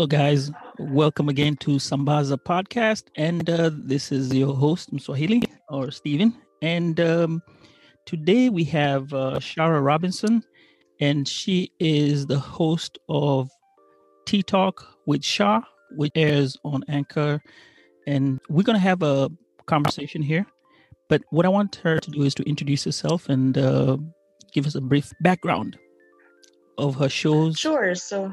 Hello, guys. Welcome again to Sambaza Podcast. And uh, this is your host, Mswahili or Stephen. And um, today we have uh, Shara Robinson, and she is the host of Tea Talk with Shah, which airs on Anchor. And we're going to have a conversation here. But what I want her to do is to introduce herself and uh, give us a brief background of her shows. Sure. So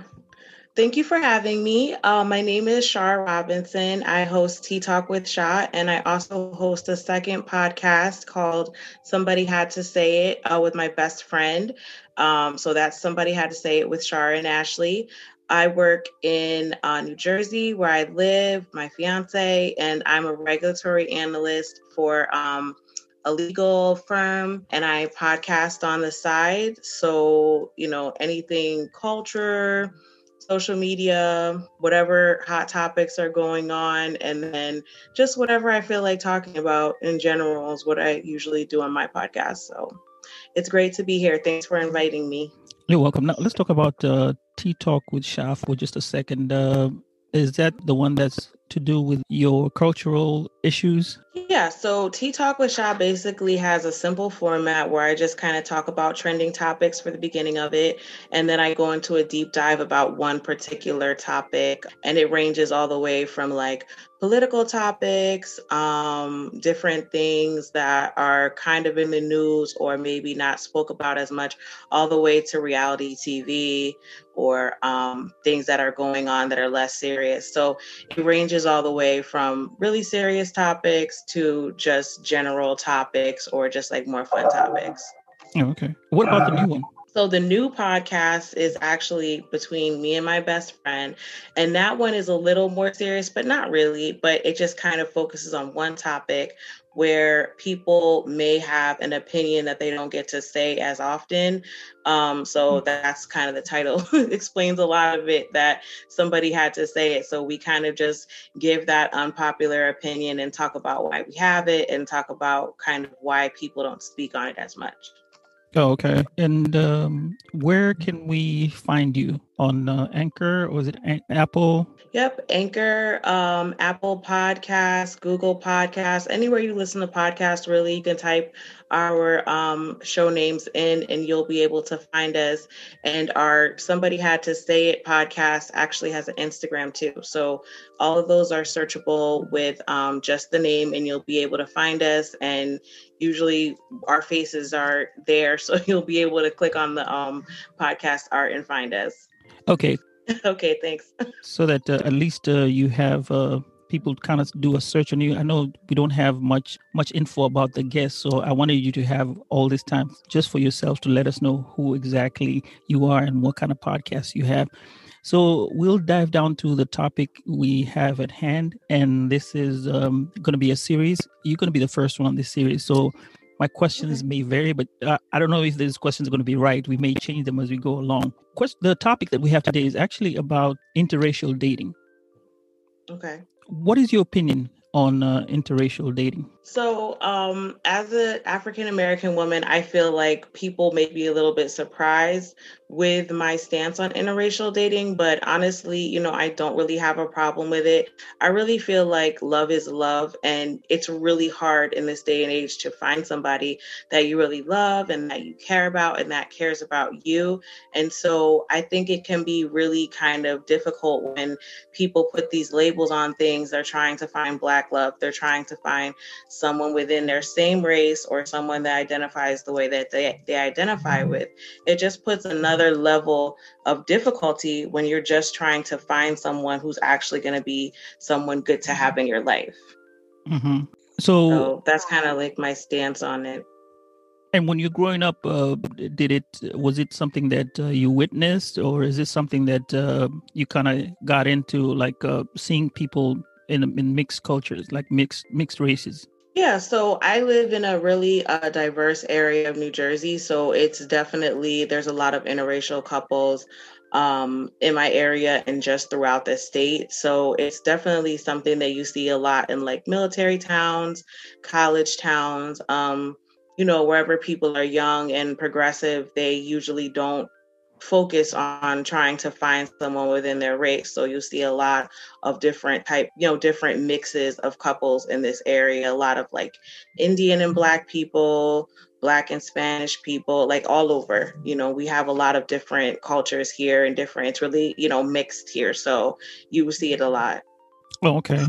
Thank you for having me. Uh, my name is Shar Robinson. I host Tea Talk with Shah, and I also host a second podcast called Somebody Had to Say It uh, with my best friend. Um, so that's Somebody Had to Say It with Shar and Ashley. I work in uh, New Jersey where I live, my fiance, and I'm a regulatory analyst for um, a legal firm and I podcast on the side. So, you know, anything culture, social media, whatever hot topics are going on, and then just whatever I feel like talking about in general is what I usually do on my podcast. So it's great to be here. Thanks for inviting me. You're welcome. Now let's talk about uh, Tea Talk with Shah for just a second. Uh, is that the one that's to do with your cultural issues? Yeah, so Tea Talk with Shah basically has a simple format where I just kind of talk about trending topics for the beginning of it. And then I go into a deep dive about one particular topic. And it ranges all the way from like political topics, um, different things that are kind of in the news or maybe not spoke about as much, all the way to reality TV or um, things that are going on that are less serious. So it ranges all the way from really serious topics to just general topics or just like more fun topics. Oh, okay. What about the new one? So the new podcast is actually between me and my best friend. And that one is a little more serious, but not really. But it just kind of focuses on one topic where people may have an opinion that they don't get to say as often. Um, so mm. that's kind of the title explains a lot of it that somebody had to say it. So we kind of just give that unpopular opinion and talk about why we have it and talk about kind of why people don't speak on it as much. Oh, okay. And um, where can we find you on uh, Anchor or is it An- Apple? Yep, Anchor, um, Apple Podcasts, Google Podcasts, anywhere you listen to podcasts, really, you can type our um, show names in and you'll be able to find us. And our Somebody Had to Say It podcast actually has an Instagram too. So all of those are searchable with um, just the name and you'll be able to find us. And usually our faces are there. So you'll be able to click on the um, podcast art and find us. Okay. okay, thanks. so that uh, at least uh, you have uh, people kind of do a search on you. I know we don't have much much info about the guests, so I wanted you to have all this time just for yourself to let us know who exactly you are and what kind of podcast you have. So we'll dive down to the topic we have at hand, and this is um, going to be a series. You're going to be the first one on this series, so my questions may vary, but uh, I don't know if these questions are going to be right. We may change them as we go along. Quest- the topic that we have today is actually about interracial dating. Okay. What is your opinion on uh, interracial dating? So, um, as an African American woman, I feel like people may be a little bit surprised with my stance on interracial dating, but honestly, you know, I don't really have a problem with it. I really feel like love is love, and it's really hard in this day and age to find somebody that you really love and that you care about and that cares about you. And so, I think it can be really kind of difficult when people put these labels on things. They're trying to find black love, they're trying to find someone within their same race or someone that identifies the way that they, they identify with. It just puts another level of difficulty when you're just trying to find someone who's actually going to be someone good to have in your life. Mm-hmm. So, so that's kind of like my stance on it. And when you're growing up, uh, did it was it something that uh, you witnessed, or is this something that uh, you kind of got into, like uh, seeing people in in mixed cultures, like mixed mixed races? Yeah, so I live in a really uh, diverse area of New Jersey, so it's definitely there's a lot of interracial couples um, in my area and just throughout the state. So it's definitely something that you see a lot in like military towns, college towns. Um, you know, wherever people are young and progressive, they usually don't focus on trying to find someone within their race. So you see a lot of different type, you know, different mixes of couples in this area, a lot of like Indian and black people, black and Spanish people, like all over. You know, we have a lot of different cultures here and different it's really, you know, mixed here. So you see it a lot. Oh, okay.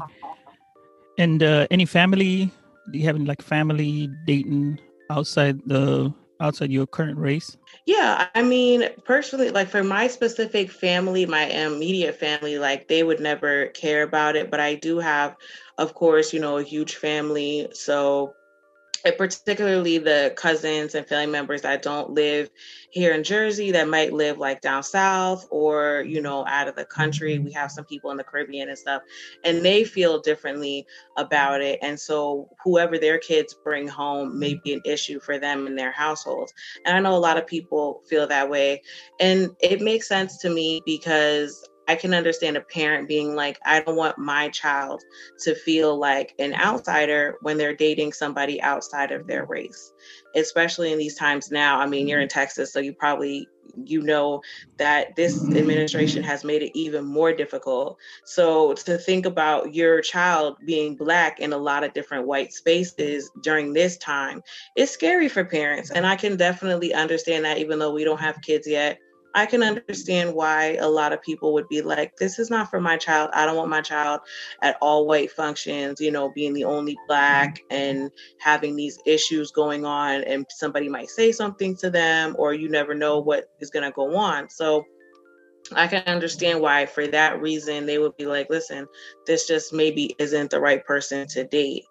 And uh any family do you have any like family dating outside the outside your current race? Yeah, I mean, personally, like for my specific family, my um, immediate family, like they would never care about it. But I do have, of course, you know, a huge family. So particularly the cousins and family members that don't live here in Jersey that might live like down south or you mm-hmm. know out of the country. Mm-hmm. We have some people in the Caribbean and stuff and they feel differently about it. And so whoever their kids bring home may be an issue for them in their households. And I know a lot of people feel that way. And it makes sense to me because I can understand a parent being like, I don't want my child to feel like an outsider when they're dating somebody outside of their race, especially in these times now. I mean, you're in mm-hmm. Texas, so you probably you know that this administration has made it even more difficult. So to think about your child being black in a lot of different white spaces during this time is scary for parents. And I can definitely understand that even though we don't have kids yet I can understand why a lot of people would be like, this is not for my child. I don't want my child at all white functions, you know, being the only black and having these issues going on. And somebody might say something to them, or you never know what is going to go on. So I can understand why, for that reason, they would be like, listen, this just maybe isn't the right person to date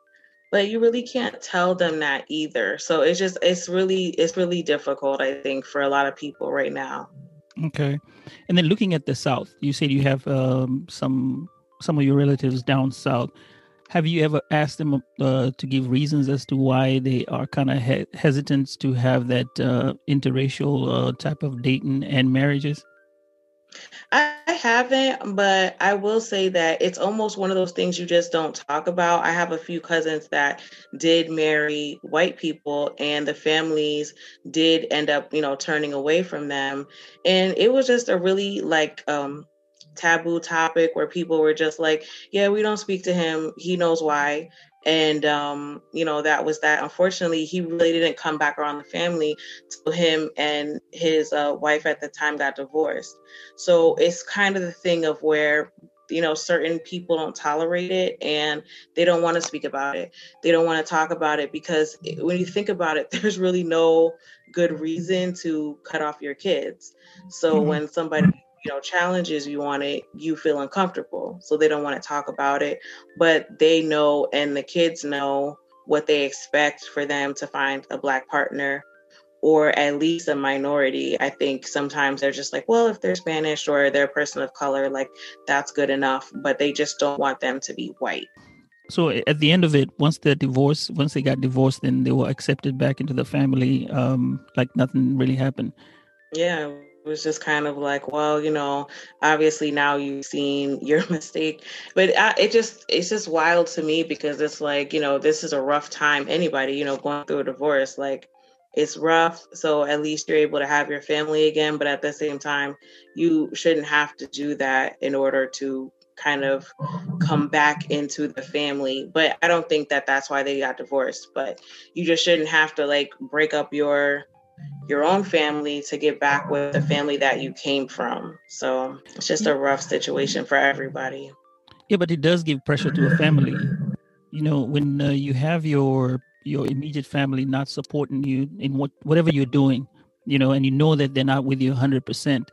but you really can't tell them that either so it's just it's really it's really difficult i think for a lot of people right now okay. And then looking at the south you said you have um, some some of your relatives down south. Have you ever asked them uh, to give reasons as to why they are kind of he- hesitant to have that uh, interracial uh, type of dating and marriages I haven't, but I will say that it's almost one of those things you just don't talk about. I have a few cousins that did marry white people, and the families did end up, you know, turning away from them. And it was just a really like um taboo topic where people were just like, yeah, we don't speak to him. He knows why and um, you know that was that. Unfortunately he really didn't come back around the family till him and his uh, wife at the time got divorced. So it's kind of the thing of where you know certain people don't tolerate it and they don't want to speak about it. They don't want to talk about it because when you think about it there's really no good reason to cut off your kids. So mm-hmm. when somebody you know challenges you want it you feel uncomfortable so they don't want to talk about it. But they know and the kids know what they expect for them to find a black partner or at least a minority. I think sometimes they're just like well if they're spanish or they're a person of color like that's good enough but they just don't want them to be white. So at the end of it once they're divorced once they got divorced then they were accepted back into the family um like nothing really happened. Yeah was just kind of like, well, you know, obviously now you've seen your mistake, but I, it just it's just wild to me because it's like, you know, this is a rough time. Anybody, you know, going through a divorce, like it's rough. So at least you're able to have your family again, but at the same time, you shouldn't have to do that in order to kind of come back into the family. But I don't think that that's why they got divorced. But you just shouldn't have to like break up your your own family to get back with the family that you came from. So it's just a rough situation for everybody. Yeah, but it does give pressure to a family you know when uh, you have your your immediate family not supporting you in what whatever you're doing you know and you know that they're not with you 100%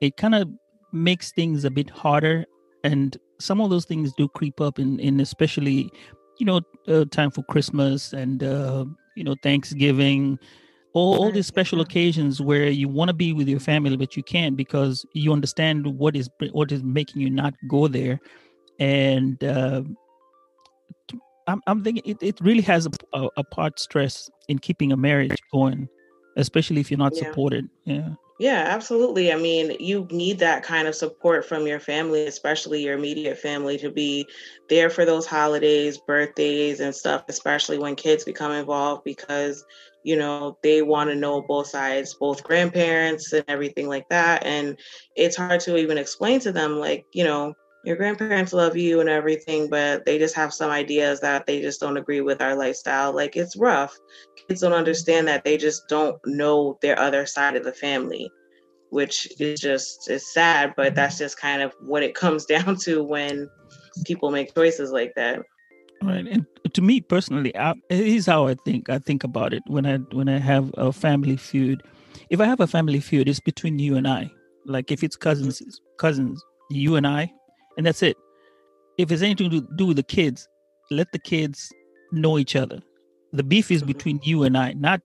it kind of makes things a bit harder and some of those things do creep up in in especially you know uh, time for christmas and uh, you know thanksgiving all, all these special occasions where you want to be with your family but you can't because you understand what is what is making you not go there. And uh, I'm, I'm thinking it, it really has a, a, a, part stress in keeping a marriage going especially if you're not yeah. supported. Yeah yeah, absolutely. I mean, you need that kind of support from your family, especially your immediate family, to be there for those holidays, birthdays, and stuff, especially when kids become involved because, you know, they want to know both sides, both grandparents and everything like that. And it's hard to even explain to them, like, you know, your grandparents love you and everything, but they just have some ideas that they just don't agree with our lifestyle. Like it's rough. Kids don't understand that they just don't know their other side of the family, which is just is sad, but mm-hmm. that's just kind of what it comes down to when people make choices like that. Right, and to me personally, I, here's how I think. I think about it when I when I have a family feud. If I have a family feud, it's between you and I. Like if it's cousins, cousins, you and I, and that's it. If it's anything to do with the kids, let the kids know each other. The beef is mm-hmm. between you and I, not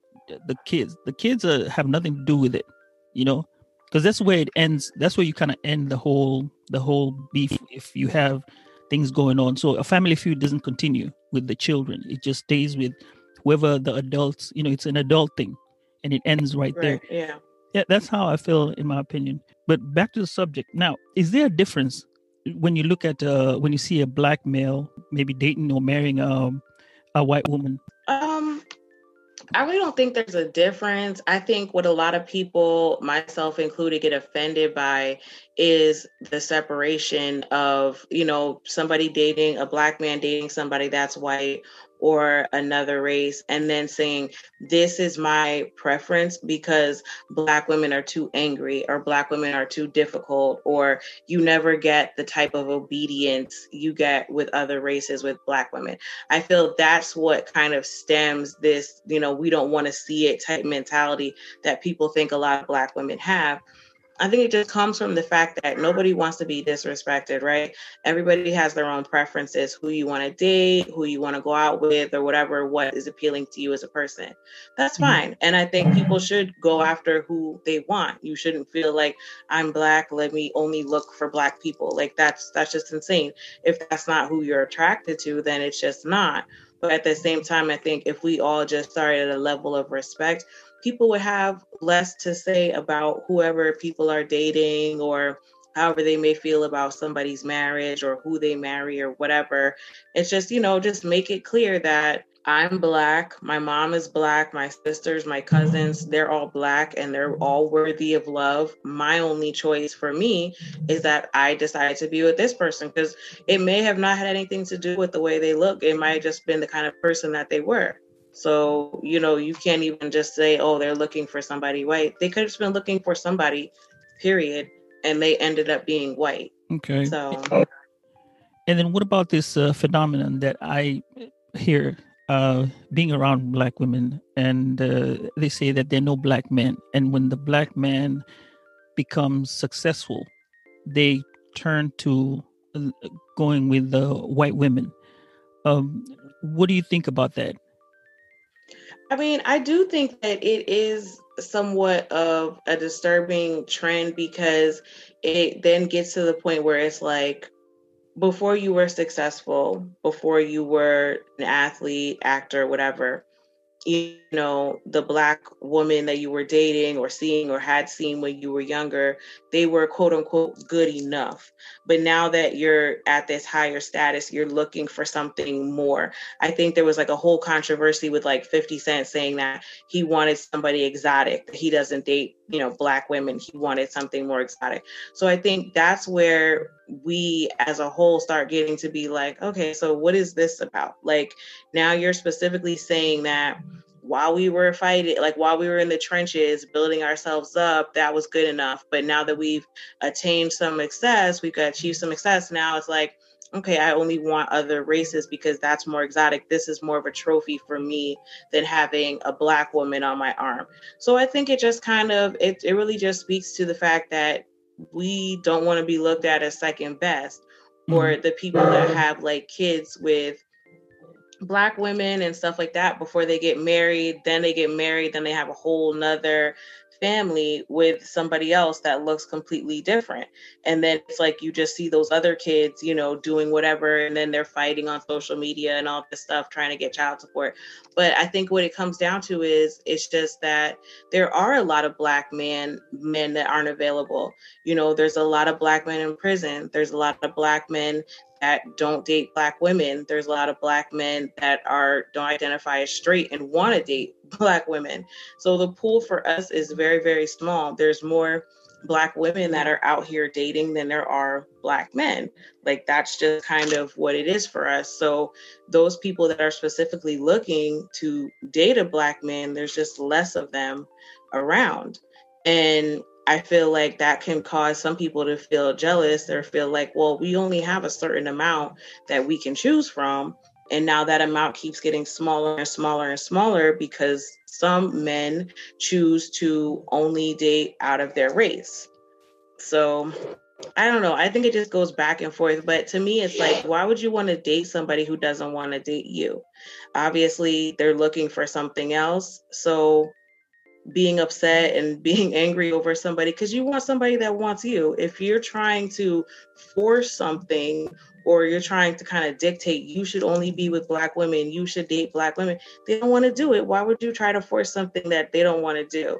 the kids. The kids uh, have nothing to do with it, you know, because that's where it ends. That's where you kind of end the whole the whole beef if you have things going on. So a family feud doesn't continue with the children. It just stays with whoever the adults. You know, it's an adult thing, and it ends right, right there. Yeah, yeah. That's how I feel, in my opinion. But back to the subject. Now, is there a difference when you look at uh, when you see a black male maybe dating or marrying um, a white woman? Um, I really don't think there's a difference. I think what a lot of people, myself included, get offended by is the separation of, you know, somebody dating a black man dating somebody that's white or another race and then saying this is my preference because black women are too angry or black women are too difficult or you never get the type of obedience you get with other races with black women. I feel that's what kind of stems this you know we don't want to see it type mentality that people think a lot of black women have I think it just comes from the fact that nobody wants to be disrespected, right? Everybody has their own preferences, who you want to date, who you want to go out with, or whatever, what is appealing to you as a person. That's mm-hmm. fine. And I think people should go after who they want. You shouldn't feel like I'm black, let me only look for black people. Like that's that's just insane. If that's not who you're attracted to, then it's just not. But at the same time, I think if we all just started at a level of respect, people would have less to say about whoever people are dating or however they may feel about somebody's marriage or who they marry or whatever. It's just, you know, just make it clear that I'm black, my mom is black, my sisters, my cousins, they're all black and they're all worthy of love. My only choice for me is that I decided to be with this person because it may have not had anything to do with the way they look. It might have just been the kind of person that they were. So, you know, you can't even just say, oh, they're looking for somebody white. They could have been looking for somebody, period, and they ended up being white. Okay. So, and then what about this uh, phenomenon that I hear uh, being around black women, and uh, they say that there are no black men, and when the black man becomes successful, they turn to uh, going with the white women. Um, what do you think about that? I mean, I do think that it is somewhat of a disturbing trend because it then gets to the point where it's like before you were successful, before you were an athlete, actor, whatever, you know the black woman that you were dating or seeing or had seen when you were younger they were quote unquote good enough. But now that you're at this higher status you're looking for something more. I think there was like a whole controversy with like 50 cent saying that he wanted somebody exotic that he doesn't date you know black women he wanted something more exotic so i think that's where we as a whole start getting to be like okay so what is this about like now you're specifically saying that while we were fighting, like while we were in the trenches, building ourselves up, that was good enough. But now that we've attained some success, we've achieved some success. Now it's like, okay, I only want other races because that's more exotic. This is more of a trophy for me than having a black woman on my arm. So I think it just kind of it, it really just speaks to the fact that we don't want to be looked at as second best mm-hmm. or the people that have like kids with black women and stuff like that before they get married then they get married then they have a whole nother family with somebody else that looks completely different. And then it's like you just see those other kids, you know, doing whatever, and then they're fighting on social media and all this stuff, trying to get child support. But I think what it comes down to is it's just that there are a lot of black men men that aren't available. You know, there's a lot of black men in prison. There's a lot of black men that don't date black women. There's a lot of black men that are don't identify as straight and want to date black women. So the pool for us is very very small. There's more black women that are out here dating than there are black men. Like that's just kind of what it is for us. So those people that are specifically looking to date a black man, there's just less of them around. And I feel like that can cause some people to feel jealous or feel like, well, we only have a certain amount that we can choose from. And now that amount keeps getting smaller and smaller and smaller because some men choose to only date out of their race. So I don't know. I think it just goes back and forth. But to me, it's like, why would you want to date somebody who doesn't want to date you? Obviously, they're looking for something else. So being upset and being angry over somebody because you want somebody that wants you. If you're trying to force something or you're trying to kind of dictate you should only be with black women, you should date black women, they don't want to do it. Why would you try to force something that they don't want to do?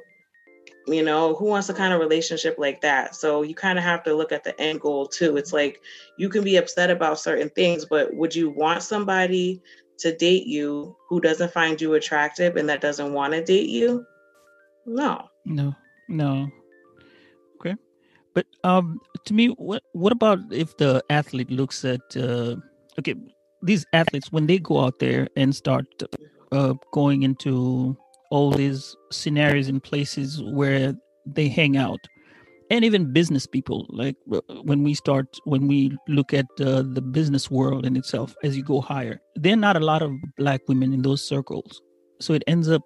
You know, who wants a kind of relationship like that? So you kind of have to look at the end goal too. It's like you can be upset about certain things, but would you want somebody to date you who doesn't find you attractive and that doesn't want to date you? No. No. No. Okay. But um to me what what about if the athlete looks at uh okay, these athletes when they go out there and start uh going into all these scenarios and places where they hang out and even business people like uh, when we start when we look at uh, the business world in itself as you go higher there are not a lot of black women in those circles so it ends up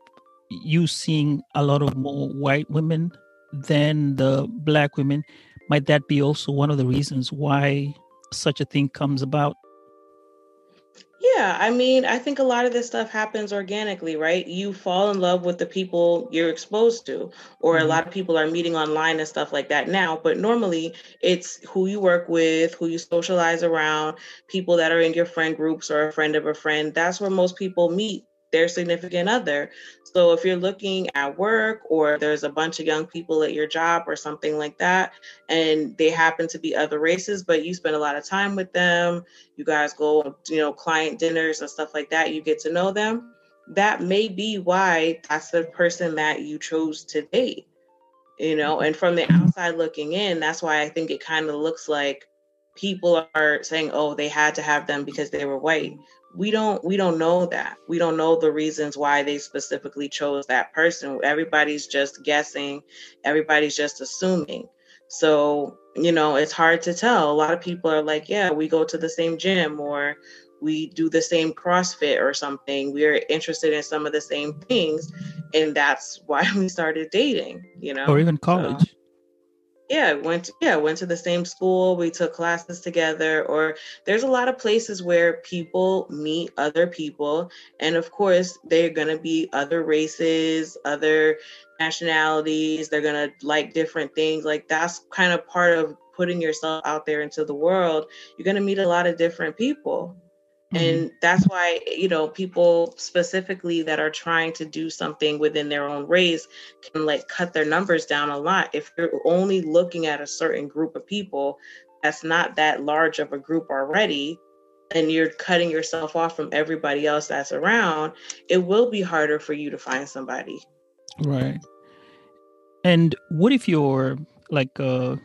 you seeing a lot of more white women than the black women might that be also one of the reasons why such a thing comes about yeah, I mean, I think a lot of this stuff happens organically, right? You fall in love with the people you're exposed to, or mm-hmm. a lot of people are meeting online and stuff like that now. But normally, it's who you work with, who you socialize around, people that are in your friend groups or a friend of a friend. That's where most people meet their significant other. So if you're looking at work or there's a bunch of young people at your job or something like that, and they happen to be other races, but you spend a lot of time with them, you guys go, you know, client dinners and stuff like that, you get to know them. That may be why that's the person that you chose to date, you know, mm-hmm. and from the outside looking in, that's why I think it kind of looks like people are saying, oh, they had to have them because they were white we don't we don't know that. We don't know the reasons why they specifically chose that person. Everybody's just guessing. Everybody's just assuming. So you know it's hard to tell. A lot of people are like yeah we go to the same gym or we do the same crossfit or something. We're interested in some of the same things. And that's why we started dating you know? Or even college. so, yeah went to, yeah went to the same school we took classes together or there's a lot of places where people meet other people and of course they're going to be other races other nationalities they're going to like different things like that's kind of part of putting yourself out there into the world you're going to meet a lot of different people Mm-hmm. And that's why, you know, people specifically that are trying to do something within their own race can like cut their numbers down a lot. If you're only looking at a certain group of people that's not that large of a group already, and you're cutting yourself off from everybody else that's around, it will be harder for you to find somebody. Right. And what if you're like uh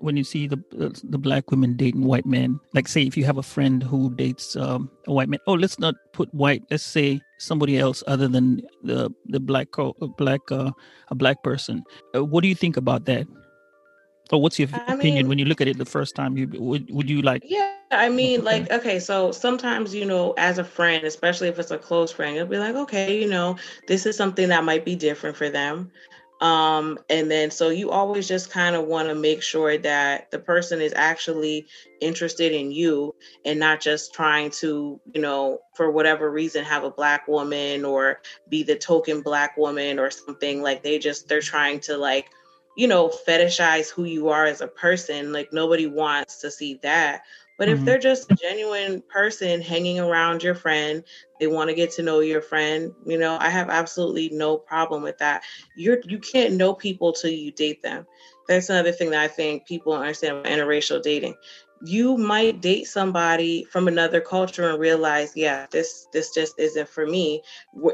when you see the the black women dating white men like say if you have a friend who dates um, a white man oh let's not put white let's say somebody else other than the the black co- black uh, a black person uh, what do you think about that So what's your I opinion mean, when you look at it the first time? You would would you like? Yeah, I mean, like okay, so sometimes you know, as a friend, especially if it's a close friend, you'll be like, okay, you know, this is something that might be different for them. Um, and then so you always just kind of want to make sure that the person is actually interested in you and not just trying to, you know, for whatever reason have a black woman or be the token black woman or something like they just they're trying to like you know, fetishize who you are as a person. Like nobody wants to see that. But mm-hmm. if they're just a genuine person hanging around your friend, they want to get to know your friend, you know, I have absolutely no problem with that. You're you can't know people till you date them. That's another thing that I think people understand about interracial dating you might date somebody from another culture and realize yeah this this just isn't for me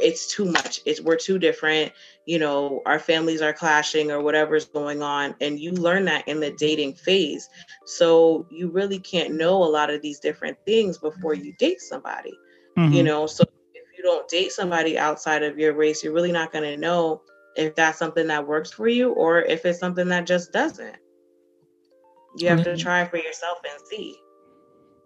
it's too much it's we're too different you know our families are clashing or whatever's going on and you learn that in the dating phase so you really can't know a lot of these different things before you date somebody mm-hmm. you know so if you don't date somebody outside of your race you're really not going to know if that's something that works for you or if it's something that just doesn't you have to try for yourself and see.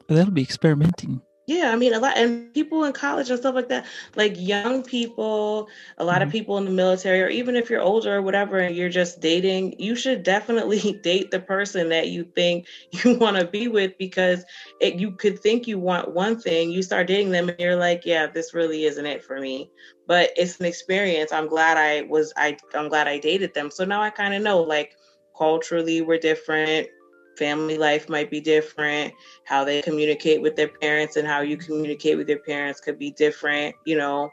That'll be experimenting. Yeah, I mean a lot and people in college and stuff like that, like young people, a lot mm-hmm. of people in the military, or even if you're older or whatever and you're just dating, you should definitely date the person that you think you want to be with because it, you could think you want one thing, you start dating them and you're like, yeah, this really isn't it for me. But it's an experience. I'm glad I was I I'm glad I dated them. So now I kind of know like culturally we're different family life might be different. How they communicate with their parents and how you communicate with your parents could be different you know.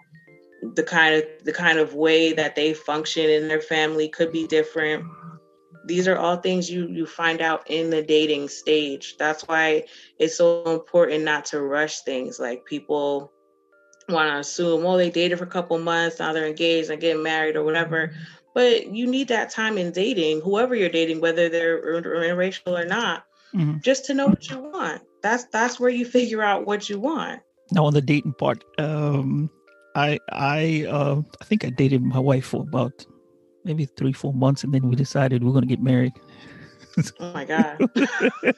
The kind of the kind of way that they function in their family could be different. These are all things you you find out in the dating stage. That's why it's so important not to rush things. Like people want to assume well they dated for a couple months now they're engaged and getting married or whatever but you need that time in dating, whoever you're dating, whether they're interracial or not, mm-hmm. just to know what you want. That's that's where you figure out what you want. Now on the dating part, um, I I uh, I think I dated my wife for about maybe three four months, and then we decided we're going to get married. oh my god!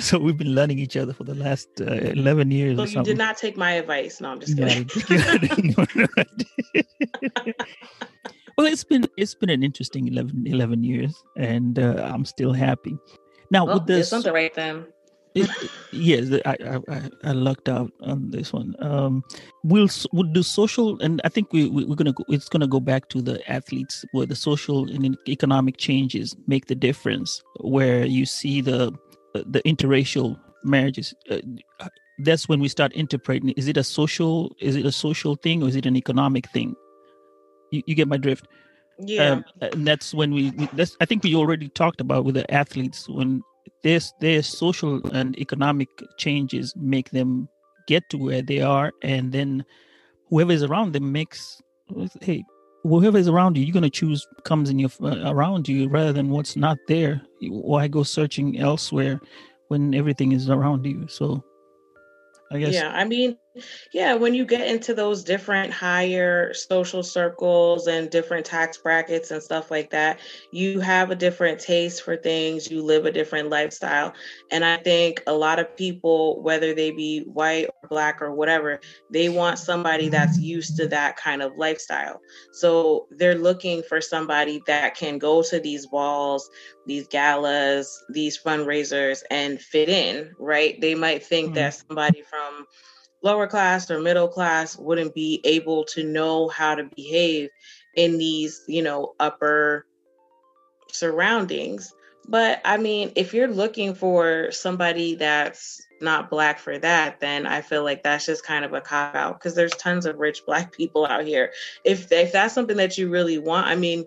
so we've been learning each other for the last uh, eleven years. So you did not take my advice. No, I'm just kidding. Well it's been it's been an interesting 11, 11 years and uh, i'm still happy. Now well, with this something right then. It, yes I, I i lucked out on this one. Um we'll would do social and i think we, we are gonna go it's gonna go back to the athletes where the social and economic changes make the difference where you see the the interracial marriages. Uh, that's when we start interpreting is it a social is it a social thing or is it an economic thing you, you get my drift. Yeah, um, and that's when we, we. That's I think we already talked about with the athletes when there's their social and economic changes make them get to where they are, and then whoever is around them makes. Hey, whoever is around you, you're gonna choose comes in your uh, around you rather than what's not there. Why go searching elsewhere when everything is around you? So I guess. Yeah, I mean, yeah, when you get into those different higher social circles and different tax brackets and stuff like that, you have a different taste for things, you live a different lifestyle. And I think a lot of people, whether they be white or black or whatever, they want somebody that's used to that kind of lifestyle. So they're looking for somebody that can go to these balls, these galas, these fundraisers and fit in, right? They might think mm-hmm. that somebody from lower class or middle class wouldn't be able to know how to behave in these, you know, upper surroundings. But I mean, if you're looking for somebody that's not black for that, then I feel like that's just kind of a cop out because there's tons of rich black people out here. If if that's something that you really want, I mean,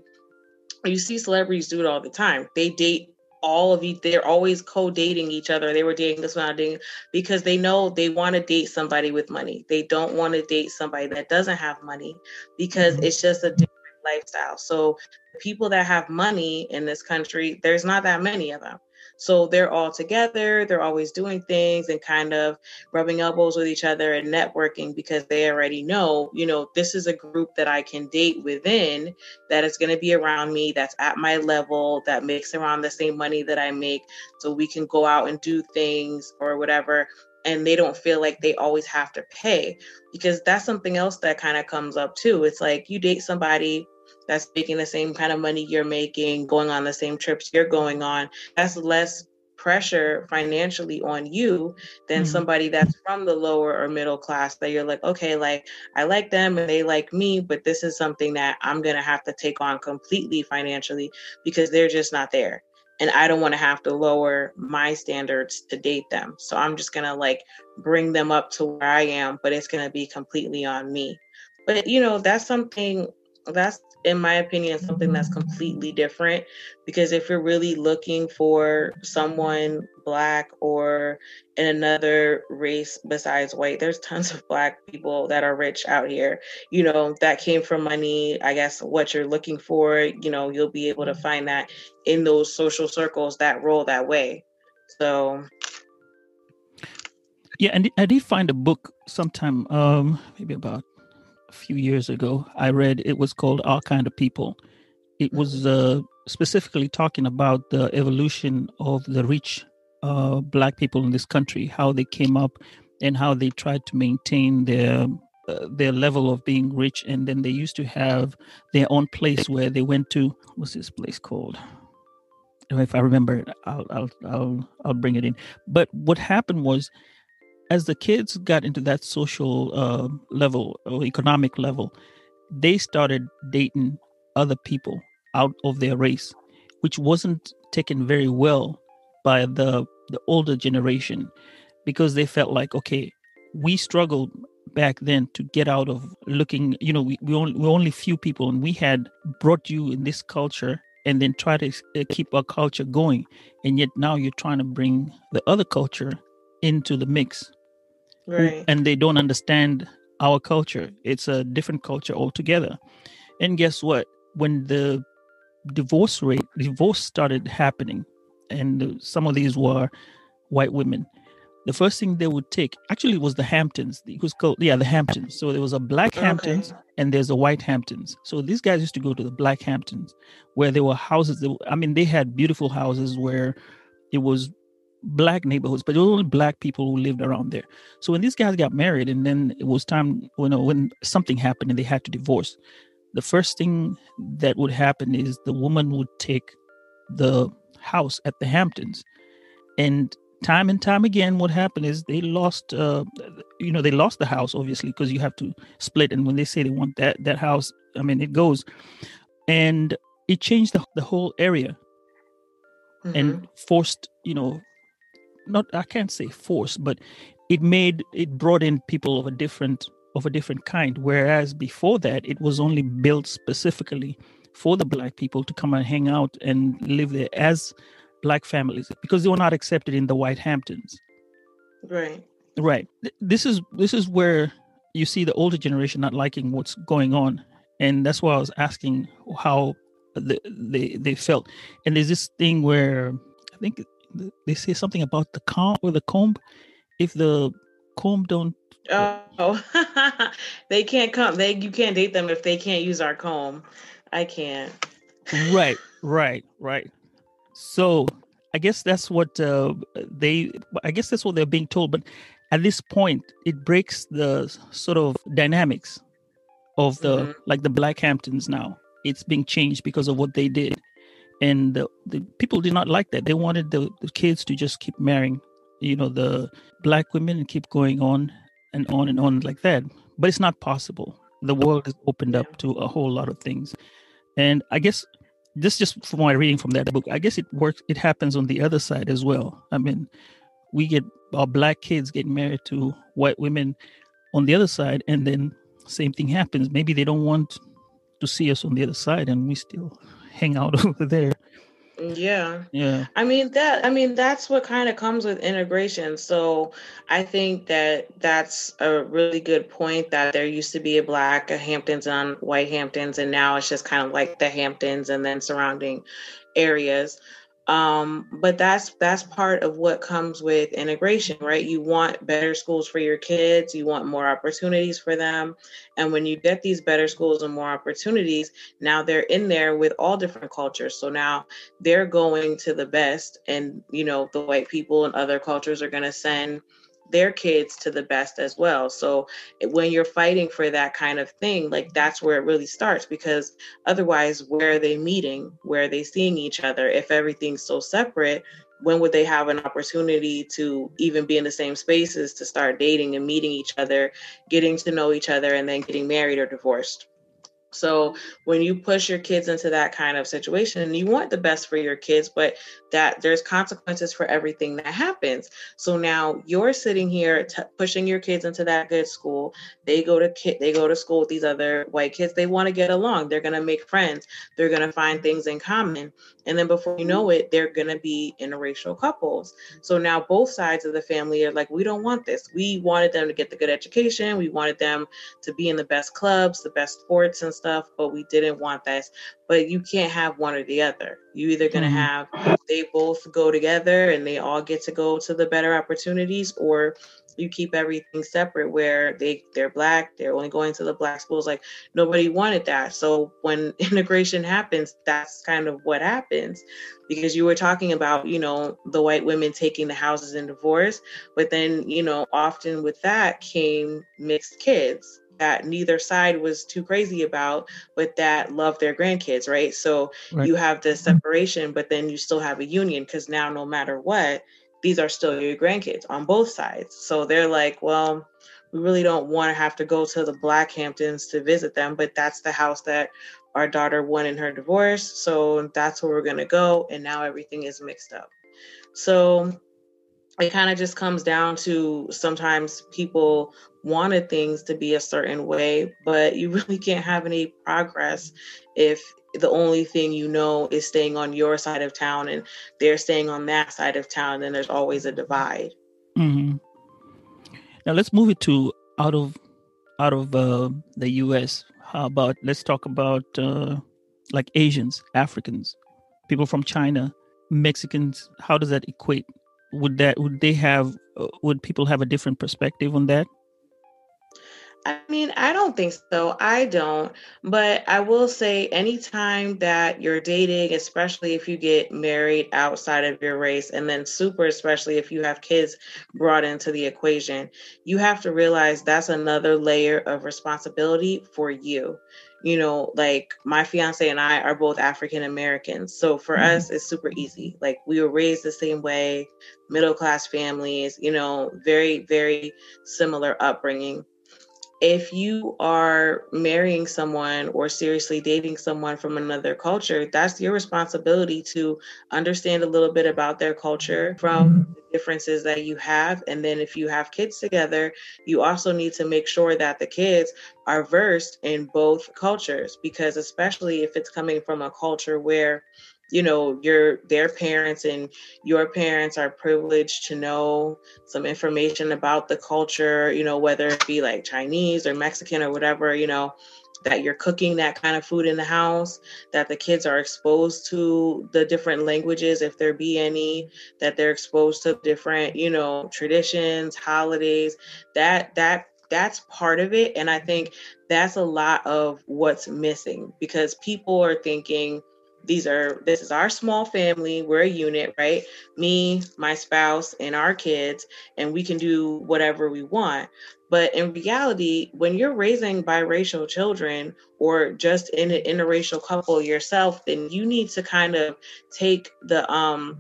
you see celebrities do it all the time. They date all of you they're always co-dating each other. They were dating this one dating because they know they want to date somebody with money. They don't want to date somebody that doesn't have money because mm-hmm. it's just a different lifestyle. So people that have money in this country there's not that many of them So they're all together, they're always doing things and kind of rubbing elbows with each other and networking because they already know, you know, this is a group that I can date within that is going to be around me, that's at my level, that makes around the same money that I make. So we can go out and do things or whatever and they don't feel like they always have to pay because that's something else that kind of comes up too. It's like you date somebody that's making the same kind of money you're making, going on the same trips you're going on. That's less pressure financially on you than mm-hmm. somebody that's from the lower or middle class that you're like okay like i like them and they like me but this is something that i'm going to have to take on completely financially because they're just not there and I don't want to have to lower my standards to date them. So I'm just going to like bring them up to where I am, but it's going to be completely on me. But you know, that's something that's in my opinion something that's completely different because if you're really looking for someone black or in another race besides white there's tons of black people that are rich out here you know that came from money i guess what you're looking for you know you'll be able to find that in those social circles that roll that way. So yeah and i did find a book sometime um maybe about a few years ago. I read it was called Our Kind of People. It was uh, specifically talking about the evolution of the rich uh, black people in this country, how they came up, and how they tried to maintain their uh, their level of being rich. And then they used to have their own place where they went to. What's this place called? If I remember, I'll I'll I'll I'll bring it in. But what happened was as the kids got into that social uh, level or economic level, they started dating other people out of their race, which wasn't taken very well by the the older generation because they felt like okay we struggled back then to get out of looking you know we, we only we only few people and we had brought you in this culture and then try to uh, keep our culture going. And yet now you're trying to bring the other culture into the mix right. and they don't understand our culture. It's a different culture altogether. And guess what? When the divorce rate, divorce started happening, and some of these were white women. The first thing they would take actually was the Hamptons. It was called yeah the Hamptons. So there was a black Hamptons okay. and there's a white Hamptons. So these guys used to go to the black Hamptons, where there were houses. That, I mean, they had beautiful houses where it was black neighborhoods, but it was only black people who lived around there. So when these guys got married, and then it was time, you know, when something happened and they had to divorce, the first thing that would happen is the woman would take the house at the Hamptons, and time and time again, what happened is they lost, uh, you know, they lost the house obviously because you have to split. And when they say they want that that house, I mean, it goes, and it changed the, the whole area mm-hmm. and forced you know not I can't say force, but it made it brought in people of a different of a different kind. Whereas before that, it was only built specifically for the black people to come and hang out and live there as black families because they were not accepted in the white Hamptons. Right. Right. This is this is where you see the older generation not liking what's going on, and that's why I was asking how they they, they felt. And there's this thing where I think they say something about the comb or the comb. If the comb don't Oh, they can't come. They you can't date them if they can't use our comb. I can't. Right, right, right. So I guess that's what uh, they. I guess that's what they're being told. But at this point, it breaks the sort of dynamics of the mm-hmm. like the Black Hamptons. Now it's being changed because of what they did and the, the people did not like that. They wanted the, the kids to just keep marrying you know the black women and keep going on and on and on like that. But it's not possible. The world has opened up to a whole lot of things. And i guess this just from my reading from that book i guess it works it happens on the other side as well. I mean we get our black kids getting married to white women on the other side and then same thing happens. Maybe they don't want to see us on the other side and we still hang out over there. Yeah. Yeah. I mean that I mean that's what kind of comes with integration. So I think that that's a really good point that there used to be a black a Hamptons on white Hamptons and now it's just kind of like the Hamptons and then surrounding areas. Um, but that's that's part of what comes with integration right? You want better schools for your kids. You want more opportunities for them. And when you get these better schools and more opportunities now they're in there with all different cultures. So now they're going to the best and you know the white people and other cultures are going to send their kids to the best as well. So eh, when you're fighting for that kind of thing, like mm-hmm. that's where it really starts because otherwise, where are they meeting? Where are they seeing each other? If everything's so separate, when would they have an opportunity to even be in the same spaces to start dating and meeting each other, getting to know each other, and then getting married or divorced? So when you push your kids into that kind of situation, and you want the best for your kids, but that there's consequences for everything that happens. So now you're sitting here t- pushing your kids into that good school. They go to kid, they go to school with these other white kids. They want to get along. They're going to make friends. They're going to find things in common. And then before you know it, they're going to be interracial couples. So now both sides of the family are like, we don't want this. We wanted them to get the good education. We wanted them to be in the best clubs, the best sports and stuff, but we didn't want this but you can't have one or the other. You either going to mm-hmm. have they both go together and they all get to go to the better opportunities, or you keep everything separate where they they're black, they're only going to the black schools. Like nobody wanted that. So when integration happens, that's kind of what happens. Because you were talking about, you know, the white women taking the houses in divorce, but then, you know, often with that came mixed kids that neither side was too crazy about, but that love their grandkids, right? So right. you have the mm-hmm. separation, but then you still have a union because now, no matter what, these are still your grandkids on both sides. So they're like, well, we really don't want to have to go to the Blackhamptons to visit them, but that's the house that our daughter won in her divorce. So that's where we're going to go. And now everything is mixed up. So it kind of just comes down to sometimes people wanted things to be a certain way, but you really can't have any progress if the only thing you know is staying on your side of town and they're staying on that side of town, then there's always a divide. Mm-hmm. Now let's move it to out of out of uh, the U.S. How about let's talk about uh, like Asians, Africans, people from China, Mexicans. How does that equate? Would that would they have? Uh, would people have a different perspective on that? I mean, I don't think so. I don't. But I will say, anytime that you're dating, especially if you get married outside of your race, and then super, especially if you have kids brought into the equation, you have to realize that's another layer of responsibility for you. You know, like my fiance and I are both African Americans. So for mm-hmm. us, it's super easy. Like we were raised the same way, middle class families, you know, very, very similar upbringing if you are marrying someone or seriously dating someone from another culture, that's your responsibility to understand a little bit about their culture from mm-hmm. the differences that you have. And then if you have kids together, you also need to make sure that the kids are versed in both cultures, because especially if it's coming from a culture where you know your their parents and your parents are privileged to know some information about the culture you know whether it be like chinese or mexican or whatever you know that you're cooking that kind of food in the house that the kids are exposed to the different languages if there be any that they're exposed to different you know traditions holidays that that that's part of it. And i think that's a lot of what's missing because people are thinking these are this is our small family we're a unit right? Me my spouse and our kids and we can do whatever we want. But in reality when you're raising biracial children or just in an interracial couple yourself then you need to kind of take the um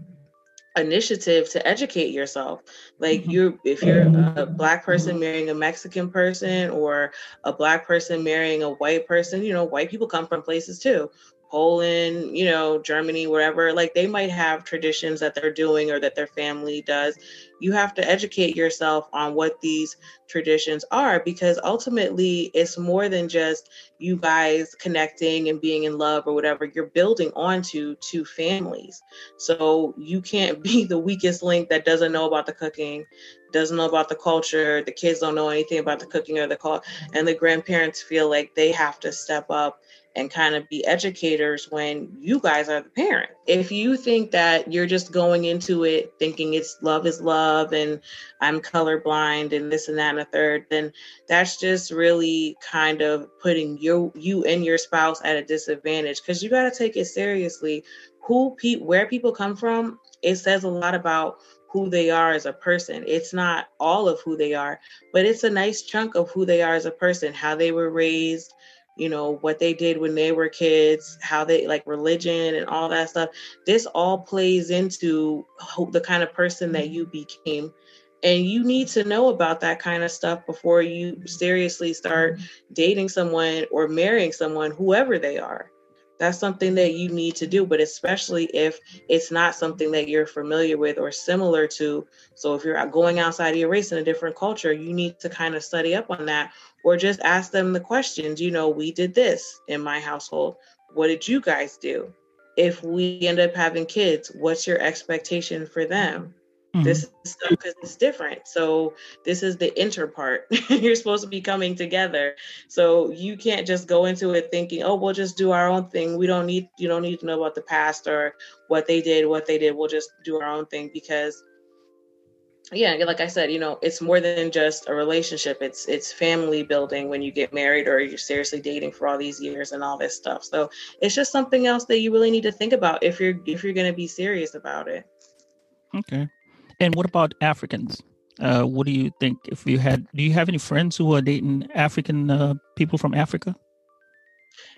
initiative to educate yourself. Like mm-hmm. you if you're a black person marrying a mexican person or a black person marrying a white person you know white people come from places too Poland, you know, Germany, wherever, like they might have traditions that they're doing or that their family does. You have to educate yourself on what these traditions are because ultimately it's more than just you guys connecting and being in love or whatever. You're building onto two families. So you can't be the weakest link that doesn't know about the cooking, doesn't know about the culture. The kids don't know anything about the cooking or the call, and the grandparents feel like they have to step up and kind of be educators when you guys are the parent. If you think that you're just going into it thinking it's love is love and I'm colorblind and this and that and a third, then that's just really kind of putting you you and your spouse at a disadvantage because you got to take it seriously. Who pe- where people come from, it says a lot about who they are as a person. It's not all of who they are, but it's a nice chunk of who they are as a person, how they were raised, you know, what they did when they were kids, how they like religion and all that stuff. This all plays into the kind of person that you became. And you need to know about that kind of stuff before you seriously start mm-hmm. dating someone or marrying someone, whoever they are that's something that you need to do but especially if it's not something that you're familiar with or similar to so if you're going outside of your race in a different culture you need to kind of study up on that or just ask them the questions you know we did this in my household what did you guys do if we end up having kids what's your expectation for them Mm-hmm. This is because it's different. So this is the inter part. You're supposed to be coming together. So you can't just go into it thinking, oh, we'll just do our own thing. We don't need you don't need to know about the past or what they did, what they did. We'll just do our own thing because yeah, like I said, you know, it's more than just a relationship. It's it's family building when you get married or you're seriously dating for all these years and all this stuff. So it's just something else that you really need to think about if you're if you're going to be serious about it. Okay. And what about Africans? Uh, what do you think? If you had, do you have any friends who are dating African uh, people from Africa?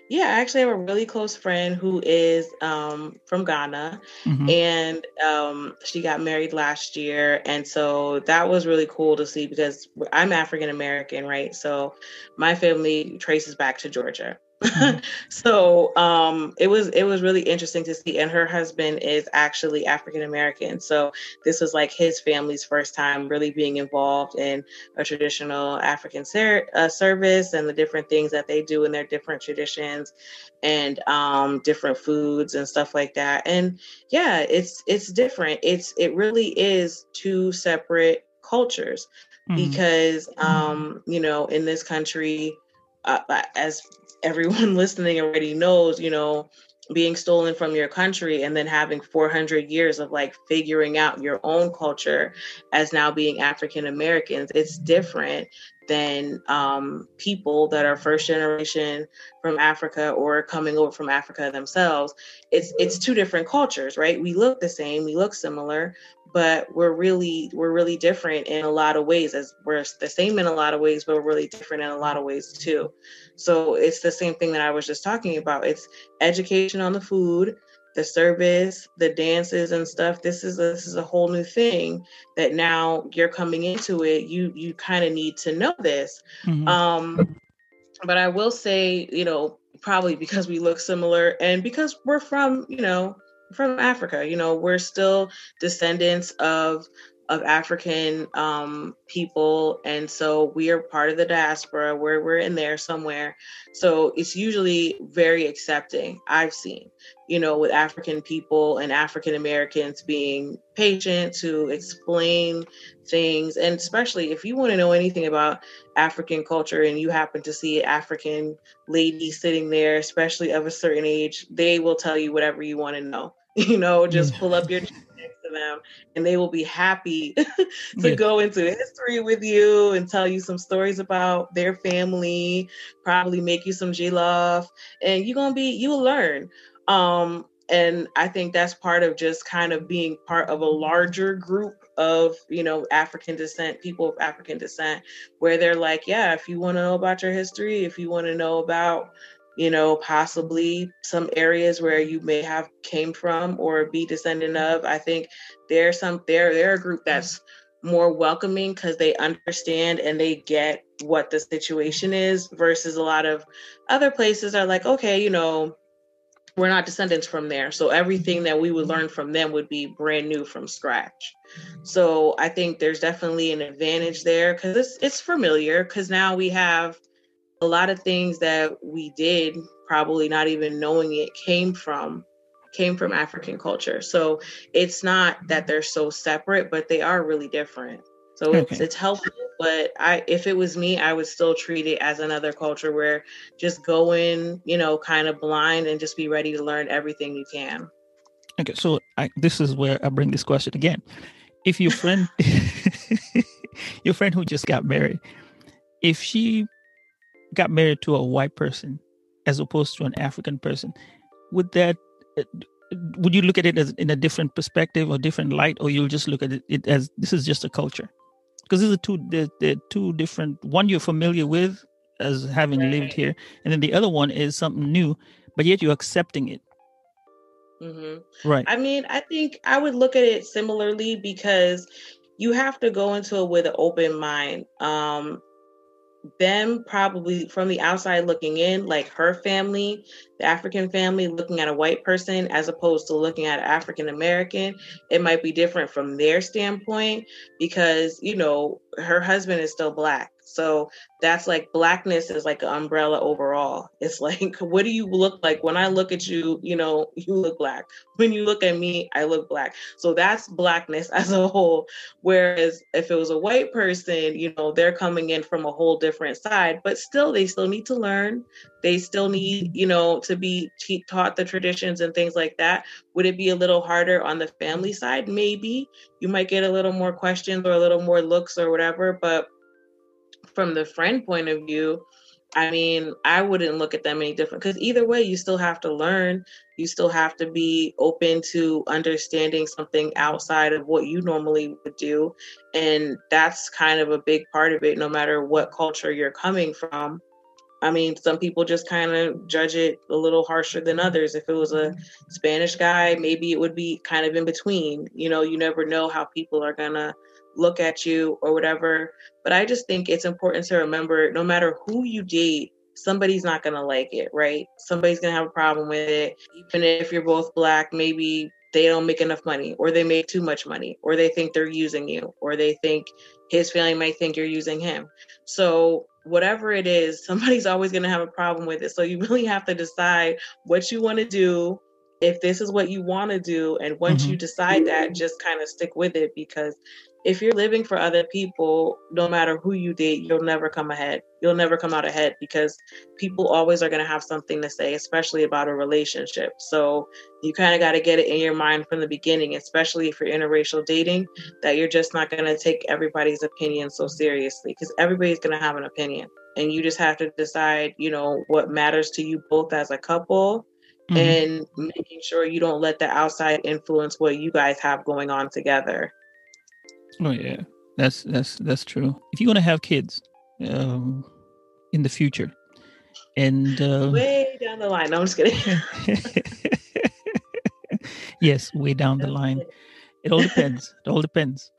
Yeah, I actually have a really close friend who is um, from Ghana, mm-hmm. and um, she got married last year, and so that was really cool to see because I'm African American, right? So my family traces back to Georgia. Mm-hmm. so um, it was it was really interesting to see. And her husband is actually African American, so this was like his family's first time really being involved in a traditional African ser- uh, service and the different things that they do in their different traditions and um, different foods and stuff like that. And yeah, it's it's different. It's it really is two separate cultures mm-hmm. because um, you know in this country uh, as everyone listening already knows, you know, being stolen from your country and then having 400 years of like figuring out your own culture as now being African Americans, it's different than um, people that are first generation from Africa or coming over from Africa themselves. It's it's two different cultures, right? We look the same, we look similar, but we're really we're really different in a lot of ways as we're the same in a lot of ways but we're really different in a lot of ways too. So it's the same thing that i was just talking about. It's education on the food the service the dances and stuff. This is a, this is a whole new thing that now you're coming into it. You you kind of need to know this. Mm-hmm. um but i will say you know probably because we look similar and because we're from you know from Africa. You know, we're still descendants of of African um, people, and so we are part of the diaspora. Where we're in there somewhere, so it's usually very accepting. I've seen, you know, with African people and African Americans being patient to explain things, and especially if you want to know anything about African culture and you happen to see an African lady sitting there, especially of a certain age, they will tell you whatever you want to know you know just pull up your next to them and they will be happy to yeah. go into history with you and tell you some stories about their family probably make you some jollof and you're gonna be you'll learn um and i think that's part of just kind of being part of a larger group of you know african descent people of african descent where they're like yeah if you want to know about your history if you want to know about you know, possibly some areas where you may have came from or be descendant mm-hmm. of. I think there's some there they're a group that's more welcoming because they understand and they get what the situation mm-hmm. is versus a lot of other places are like, okay, you know, we're not descendants from there. So everything mm-hmm. that we would learn from them would be brand new from scratch. So I think there's definitely an advantage there because it's it's familiar because now we have a lot of things that we did probably not even knowing it came from came from African culture. So it's not that they're so separate, but they are really different. So okay. it's, it's helpful, but I if it was me, I would still treat it as another culture where just go in, you know, kind of blind and just be ready to learn everything you can. Okay, so I, this is where I bring this question again. If your friend, your friend who just got married, if she got married to a white person as opposed to an African person, would that would you look at it as in a different perspective or different light, or you'll just look at it, it as this is just a culture? Because these are two they're, they're, two different. One you're familiar with as having right. lived here, and then the other one is something new, but yet you're accepting it. Mm-hmm. Right. I mean, I think I would look at it similarly because you have to go into it with an open mind. Um, them probably from the outside looking in, like her family, the African family looking at a white person as opposed to looking at African American, it might be different from their standpoint because, you know, her husband is still black. So that's like blackness is like an umbrella overall. It's like, what do you look like? When I look at you, you know, you look black. When you look at me, I look black. So that's blackness as a whole. Whereas if it was a white person, you know, they're coming in from a whole different side, but still, they still need to learn. They still mm-hmm. need, you know, to be taught the traditions and things like that. Would it be a little harder on the family side? Maybe you might get a little more questions or a little more looks or whatever, but from the friend point of view, I mean, I wouldn't look at them any different because either way, you still have to learn. You still have to be open to understanding something outside of what you normally would do. And that's kind of a big part of it, no matter what culture you're coming from. I mean, some people just kind of judge it a little harsher than others. If it was a mm-hmm. Spanish guy, maybe it would be kind of in between. You know, you never know how people are going to look at you or whatever. But I just think it's important to remember no matter who you date, somebody's not going to like it, right? Somebody's going to have a problem with it. Even if you're both black, maybe they don't make enough money or they make too much money or they think they're using you or they think his family might think you're using him. So, whatever it is, somebody's always going to have a problem with it. So, you really have to decide what you want to do if this is what you want to do and once mm-hmm. you decide that just kind of stick with it because if you're living for other people, no matter who you date, you'll never come ahead. You'll never come out ahead because people always are going to have something to say, especially about a relationship. So you kind of got to get it in your mind from the beginning, especially if you're interracial dating, that you're just not going to take everybody's opinion so seriously because everybody's going to have an opinion. And you just have to decide, you know, what matters to you both as a couple mm-hmm. and making sure you don't let the outside influence what you guys have going on together. Oh yeah, that's that's that's true. If you're gonna have kids um, in the future, and uh, way down the line, no, I'm just kidding. yes, way down the line. It all depends. It all depends.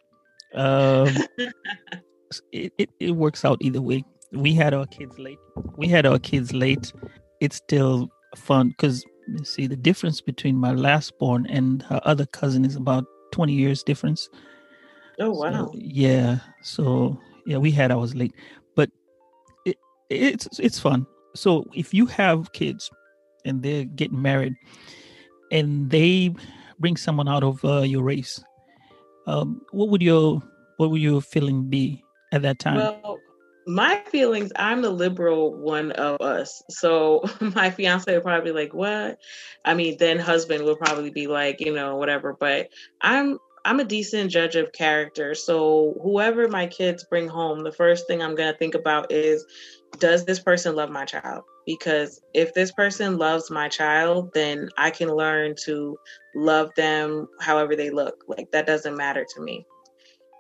Um, it, it it works out either way. We had our kids late. We had our kids late. It's still fun because see the difference between my last born and her other cousin is about 20 years difference Oh wow. So, yeah. So yeah, we had ours late, but it, it's it's fun. So if you have kids and they're getting married, and they bring someone out of uh, your race, um, what would your what would your feeling be at that time? Well, my feelings, I'm the liberal one of us. So my fiance would probably be like, What? I mean, then husband would probably be like, you know, whatever. But I'm I'm a decent judge of character. So whoever my kids bring home, the first thing I'm going to think about is does this person love my child? Because if this person loves my child, then I can learn to love them however they look. Like that doesn't matter to me.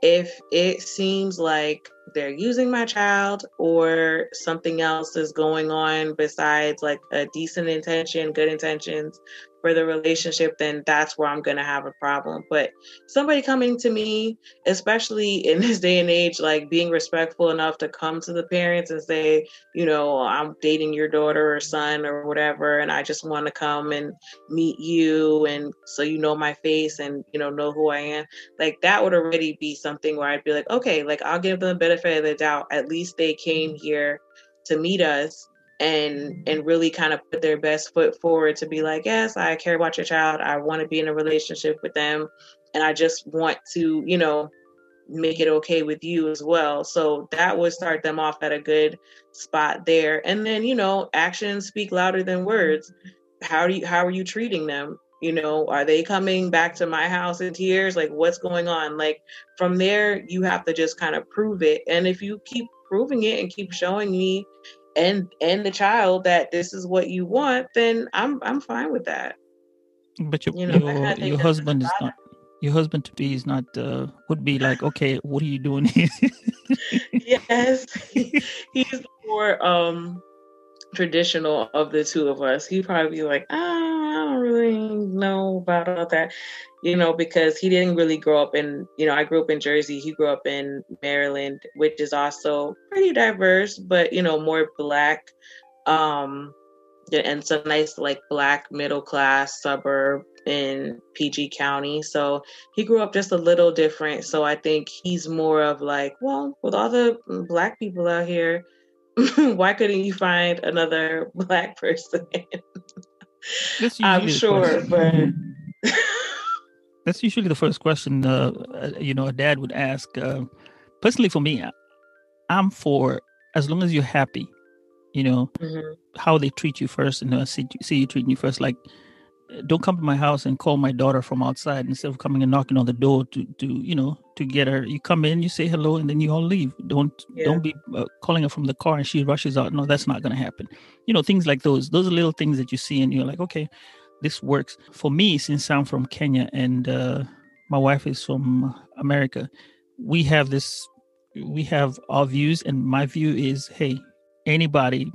If it seems like they're using my child or something else is going on besides like a decent intention, good intentions, for the relationship, then that's where I'm going to have a problem. But somebody coming to me, especially in this day and age, like being respectful enough to come to the parents and say, you know, I'm dating your daughter or son or whatever, and I just want to come and meet you, and so you know my face and, you know, know who I am. Like that would already be something where I'd be like, okay, like I'll give them the benefit of the doubt. At least they came mm-hmm. here to meet us and and really kind of put their best foot forward to be like yes i care about your child i want to be in a relationship with them and i just want to you know make it okay with you as well. So that would start them off at a good spot there. And then, you know, actions speak louder than words. Mm-hmm. How do you how are you treating them? You know, are they coming back to my house in tears? Like what's going on? Like from there you have to just kind of prove it. And if you keep proving it and keep showing me and and the child that this is what you want, then I'm I'm fine with that. But your you know, your, your husband is not your husband to be is not uh, would be like, okay, what are you doing here? yes, he's more um traditional of the two of us. He'd probably be like, ah, I don't really know about all that, you know, because he didn't really grow up in, you know, I grew up in Jersey. He grew up in Maryland, which is also pretty diverse, but you know, more black. Um, and a nice like black middle class suburb in PG County. So he grew up just a little different. So I think he's more of like, well, with all the black people out here, why couldn't you find another black person? I'm sure, but that's usually the first question. Uh, uh, you know, a dad would ask. Uh, personally, for me, I'm for as long as you're happy. You know, mm-hmm. how they treat you first, and uh, see see you treating you first. Like don't come to my house and call my daughter from outside instead of coming and knocking on the door to to you know to get her. You come in you say hello and then you all leave. Don't yeah. don't be uh, calling her from the car and she rushes out. No that's not going to happen. You know things like those those are little things that you see and you're like okay this works. For me since i'm from kenya and uh, my wife is from america we have this we have our views and my view is hey anybody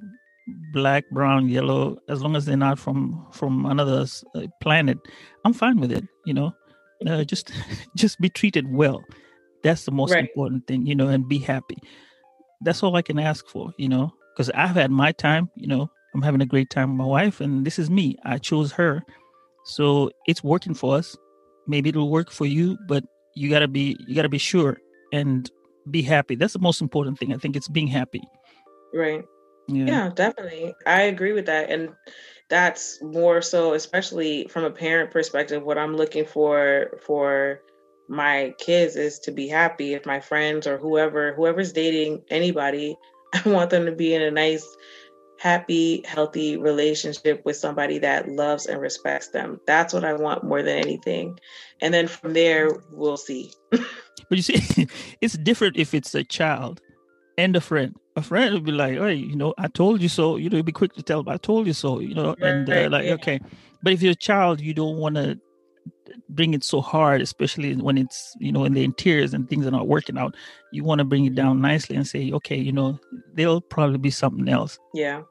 black, brown, yellow, as long as they're not from from another uh, planet, I'm fine with it. You know, uh, just just be treated well. That's the most right. important thing, you know, and be happy. That's all I can ask for, you know, because I've had my time. You know, I'm having a great time with my wife, and this is me. I chose her, so it's working for us. Maybe it'll work for you, but you gotta be you gotta be sure and be happy. That's the most important thing. I think it's being happy. Right. Yeah. yeah, definitely. I agree with that. And that's more so, especially from a parent perspective, what I'm looking for for my kids is to be happy. If my friends or whoever, whoever's dating anybody, I want them to be in a nice, happy, healthy relationship with somebody that loves and respects them. That's what I want more than anything. And then from there, we'll see. but you see, it's different if it's a child and a friend a friend would be like, "Hey, you know, I told you so." You know, be quick to tell "I told you so." You know, and uh, like, okay, but if you're a child, you don't want to bring it so hard, especially when it's you know in the interiors and things are not working out. You want to bring it down nicely and say, okay, you know, there'll probably be something else. Yeah,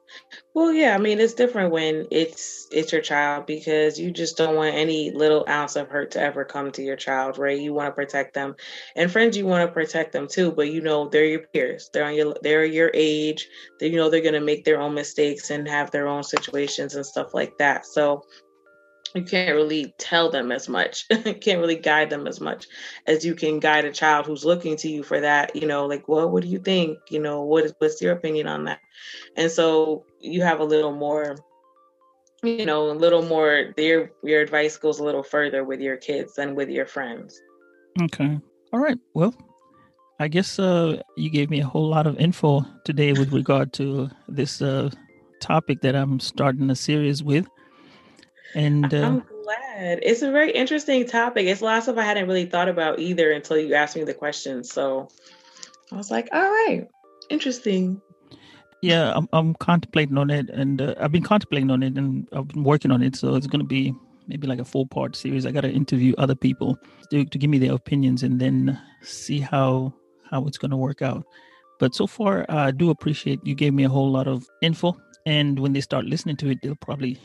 well, yeah. I mean, it's different when it's it's your child because you just don't want any little ounce of hurt to ever come to your child, right? You want to protect them, and friends, you want to protect them too. But you know, they're your peers. They're on your they're your age. They, you know, they're gonna make their own mistakes and have their own situations and stuff like that. So you can't really tell them as much. You can't really guide them as much as you can guide a child who's looking to you for that you know like well what do you think? You know what is what's your opinion on that? And so you have a little more you know a little more your your advice goes a little further with your kids than with your friends. Okay. All right. Well i guess uh you gave me a whole lot of info today with regard to this uh topic that i'm starting a series with and uh, I'm glad. It's a very interesting topic. It's lots of I hadn't really thought about either until you asked me the question. So I was like, all right, interesting. Yeah, I'm, I'm contemplating on it, and uh, I've been contemplating on it, and I've been working on it. So it's going to be maybe like a four part series. I got to interview other people to, to give me their opinions, and then see how how it's going to work out. But so far, I do appreciate you gave me a whole lot of info. And when they start listening to it, they'll probably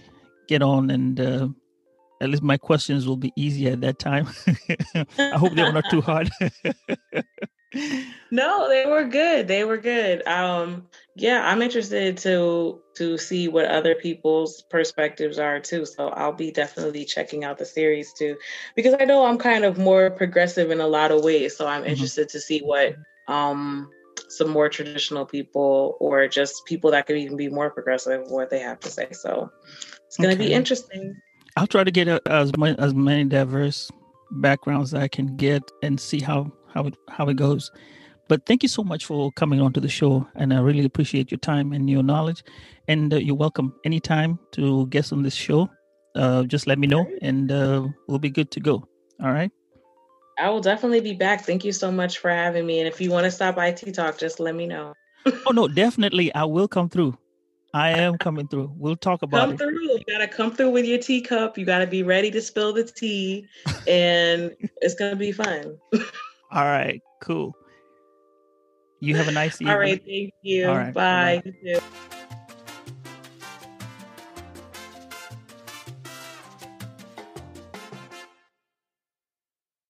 get on and uh, at least my questions will be easier at that time. I hope they were not too hard. no, they were good. They were good. Um, yeah, I'm interested to to see what other people's perspectives are too. So I'll be definitely checking out the series too, because I know I'm kind of more progressive in a lot of ways. So I'm mm-hmm. interested to see what um some more traditional people or just people that could even be more progressive what they have to say. So it's going to okay. be interesting. I'll try to get a, as many, as many diverse backgrounds as I can get and see how how it how it goes. But thank you so much for coming onto the show, and I really appreciate your time and your knowledge. And uh, you're welcome anytime to guest on this show. Uh, just let me know, and uh, we'll be good to go. All right. I will definitely be back. Thank you so much for having me. And if you want to stop by Tea Talk, just let me know. oh no, definitely, I will come through. I am coming through. We'll talk about come it. through. You gotta come through with your teacup. You gotta be ready to spill the tea, and it's gonna be fun. All right, cool. You have a nice evening. All right, thank you. Right, bye. bye.